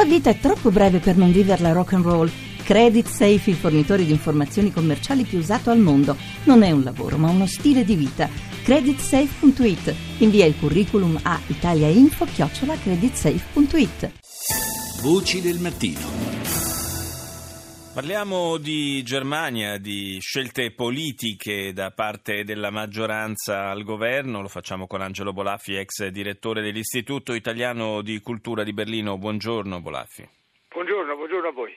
La vita è troppo breve per non viverla rock and roll. Credit Safe, il fornitore di informazioni commerciali più usato al mondo. Non è un lavoro, ma uno stile di vita. Creditsafe.it. Invia il curriculum a italiainfo-creditsafe.it. Voci del mattino. Parliamo di Germania, di scelte politiche da parte della maggioranza al governo. Lo facciamo con Angelo Bolaffi, ex direttore dell'Istituto Italiano di Cultura di Berlino. Buongiorno Bolaffi. Buongiorno, buongiorno a voi.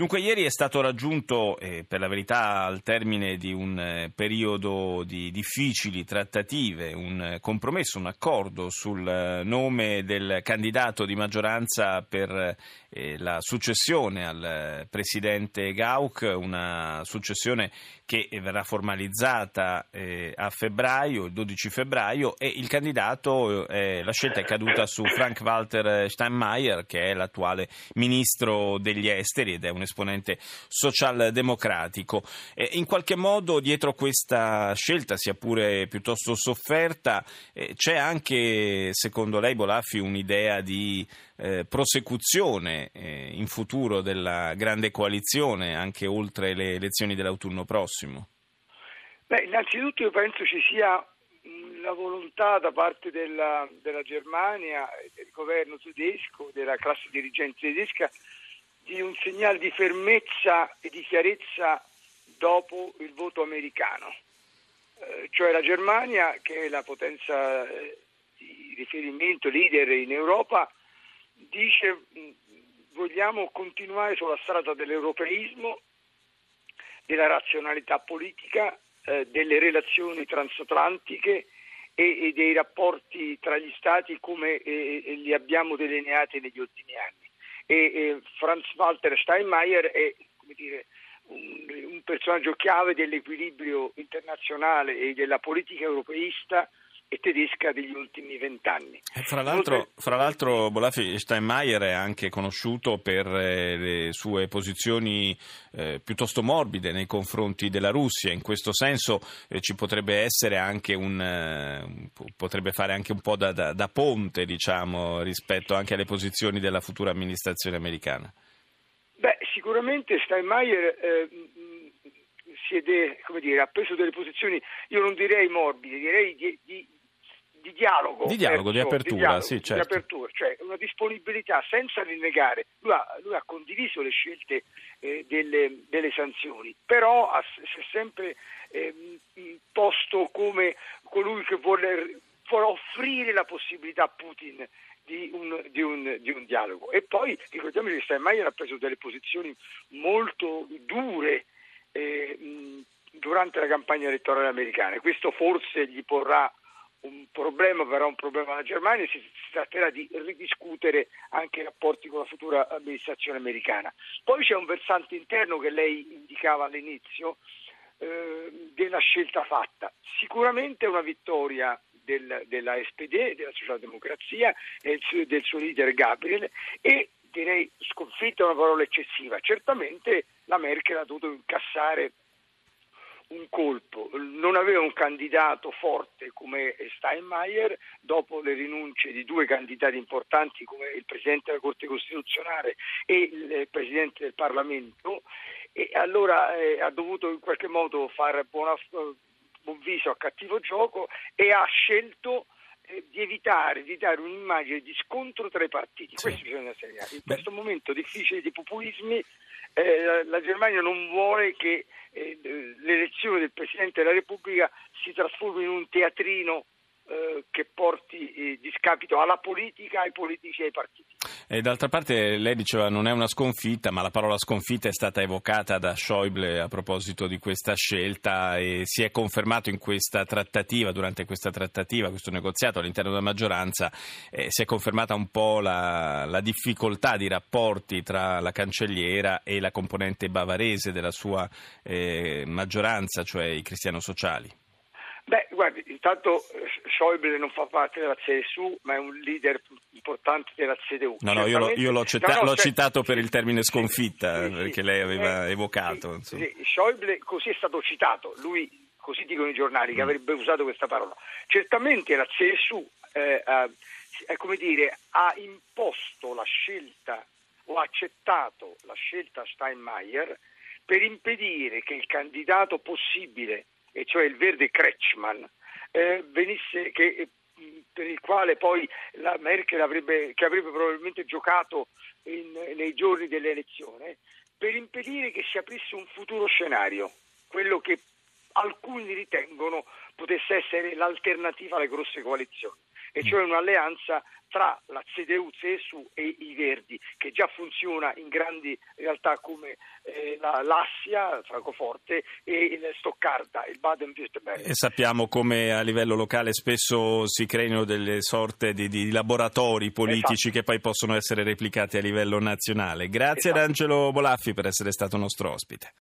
Dunque, ieri è stato raggiunto, eh, per la verità, al termine di un eh, periodo di difficili trattative, un eh, compromesso, un accordo sul eh, nome del candidato di maggioranza per eh, la successione al eh, presidente Gauck, una successione che verrà formalizzata a febbraio, il 12 febbraio, e il candidato, la scelta è caduta su Frank-Walter Steinmeier, che è l'attuale ministro degli esteri ed è un esponente socialdemocratico. Eh, in qualche modo dietro questa scelta, sia pure piuttosto sofferta, eh, c'è anche, secondo lei, Bolaffi, un'idea di eh, prosecuzione eh, in futuro della grande coalizione, anche oltre le elezioni dell'autunno prossimo? Beh, innanzitutto io penso ci sia la volontà da parte della, della Germania, del governo tedesco, della classe dirigente tedesca di un segnale di fermezza e di chiarezza dopo il voto americano. Eh, cioè la Germania, che è la potenza eh, di riferimento, leader in Europa, dice mh, vogliamo continuare sulla strada dell'europeismo, della razionalità politica, eh, delle relazioni transatlantiche e, e, dei rapporti tra gli Stati come eh, li abbiamo delineati negli ultimi anni e, Franz Walter Steinmeier è dire, un, un, personaggio chiave dell'equilibrio internazionale e della politica europeista e tedesca degli ultimi vent'anni. Eh, fra l'altro, fra l'altro Bolafi Steinmeier è anche conosciuto per eh, le sue posizioni eh, piuttosto morbide nei confronti della Russia. In questo senso eh, ci potrebbe essere anche un eh, potrebbe fare anche un po' da, da, da ponte, diciamo, rispetto anche alle posizioni della futura amministrazione americana. Beh, sicuramente Steinmeier eh, siede, dire, ha preso delle posizioni, io non direi morbide, direi di, di di dialogo. Di dialogo, di apertura, di dialogo, sì, certo. Di apertura, cioè una disponibilità senza rinnegare. Lui ha, lui ha condiviso le scelte eh, delle, delle, sanzioni, però ha, si è sempre eh, posto come colui che vuole, vuole, offrire la possibilità a Putin di un, di, un, di un, dialogo. E poi ricordiamoci che Steinmeier ha preso delle posizioni molto dure eh, durante la campagna elettorale americana. Questo forse gli porrà un problema, però un problema alla Germania, si, si, tratterà di ridiscutere anche i rapporti con la futura amministrazione americana. Poi c'è un versante interno che lei indicava all'inizio eh, della scelta fatta. Sicuramente una vittoria del, della SPD, della socialdemocrazia e del, del suo leader Gabriel e direi sconfitta è una parola eccessiva. Certamente la Merkel ha dovuto incassare un colpo, non aveva un candidato forte come Steinmeier, dopo le rinunce di due candidati importanti come il Presidente della Corte Costituzionale e il Presidente del Parlamento, e allora eh, ha dovuto in qualche modo fare buona, buon viso a cattivo gioco e ha scelto eh, di evitare di dare un'immagine di scontro tra i partiti. Sì. Questo bisogna segnare. In Beh. questo momento difficile di populismi eh, la Germania non vuole che eh, l'elezione del Presidente della Repubblica si trasformi in un teatrino eh, che porti eh, discapito alla politica, ai politici e ai partiti. E d'altra parte lei diceva non è una sconfitta, ma la parola sconfitta è stata evocata da Schäuble a proposito di questa scelta e si è confermato in questa trattativa, durante questa trattativa, questo negoziato all'interno della maggioranza, eh, si è confermata un po' la, la, difficoltà di rapporti tra la cancelliera e la componente bavarese della sua eh, maggioranza, cioè i cristiano-sociali. Beh, guardi, intanto eh, Schäuble non fa parte della CSU, ma è un leader importante della CDU. No, no, io, lo, io l'ho, cita- no, no, l'ho cioè, citato per il termine sconfitta, sì, perché sì, lei aveva eh, evocato. Sì, Schäuble così è stato citato, lui, così dicono i giornali, che mm. avrebbe usato questa parola. Certamente la CSU eh, eh, come dire, ha imposto la scelta o accettato la scelta Steinmeier per impedire che il candidato possibile, e cioè il verde Kretschmann, eh, venisse, che, per il quale poi la Merkel avrebbe, che avrebbe probabilmente giocato in, nei giorni dell'elezione, per impedire che si aprisse un futuro scenario, quello che alcuni ritengono potesse essere l'alternativa alle grosse coalizioni, e cioè un'alleanza tra la CDU-CSU e i Verdi, che già funziona in grandi realtà come eh, la, l'Assia, Francoforte, e il Stoccarda, il Baden-Württemberg. E sappiamo come a livello locale spesso si creino delle sorte di, di laboratori politici esatto. che poi possono essere replicati a livello nazionale. Grazie esatto. ad Angelo Bolaffi per essere stato nostro ospite.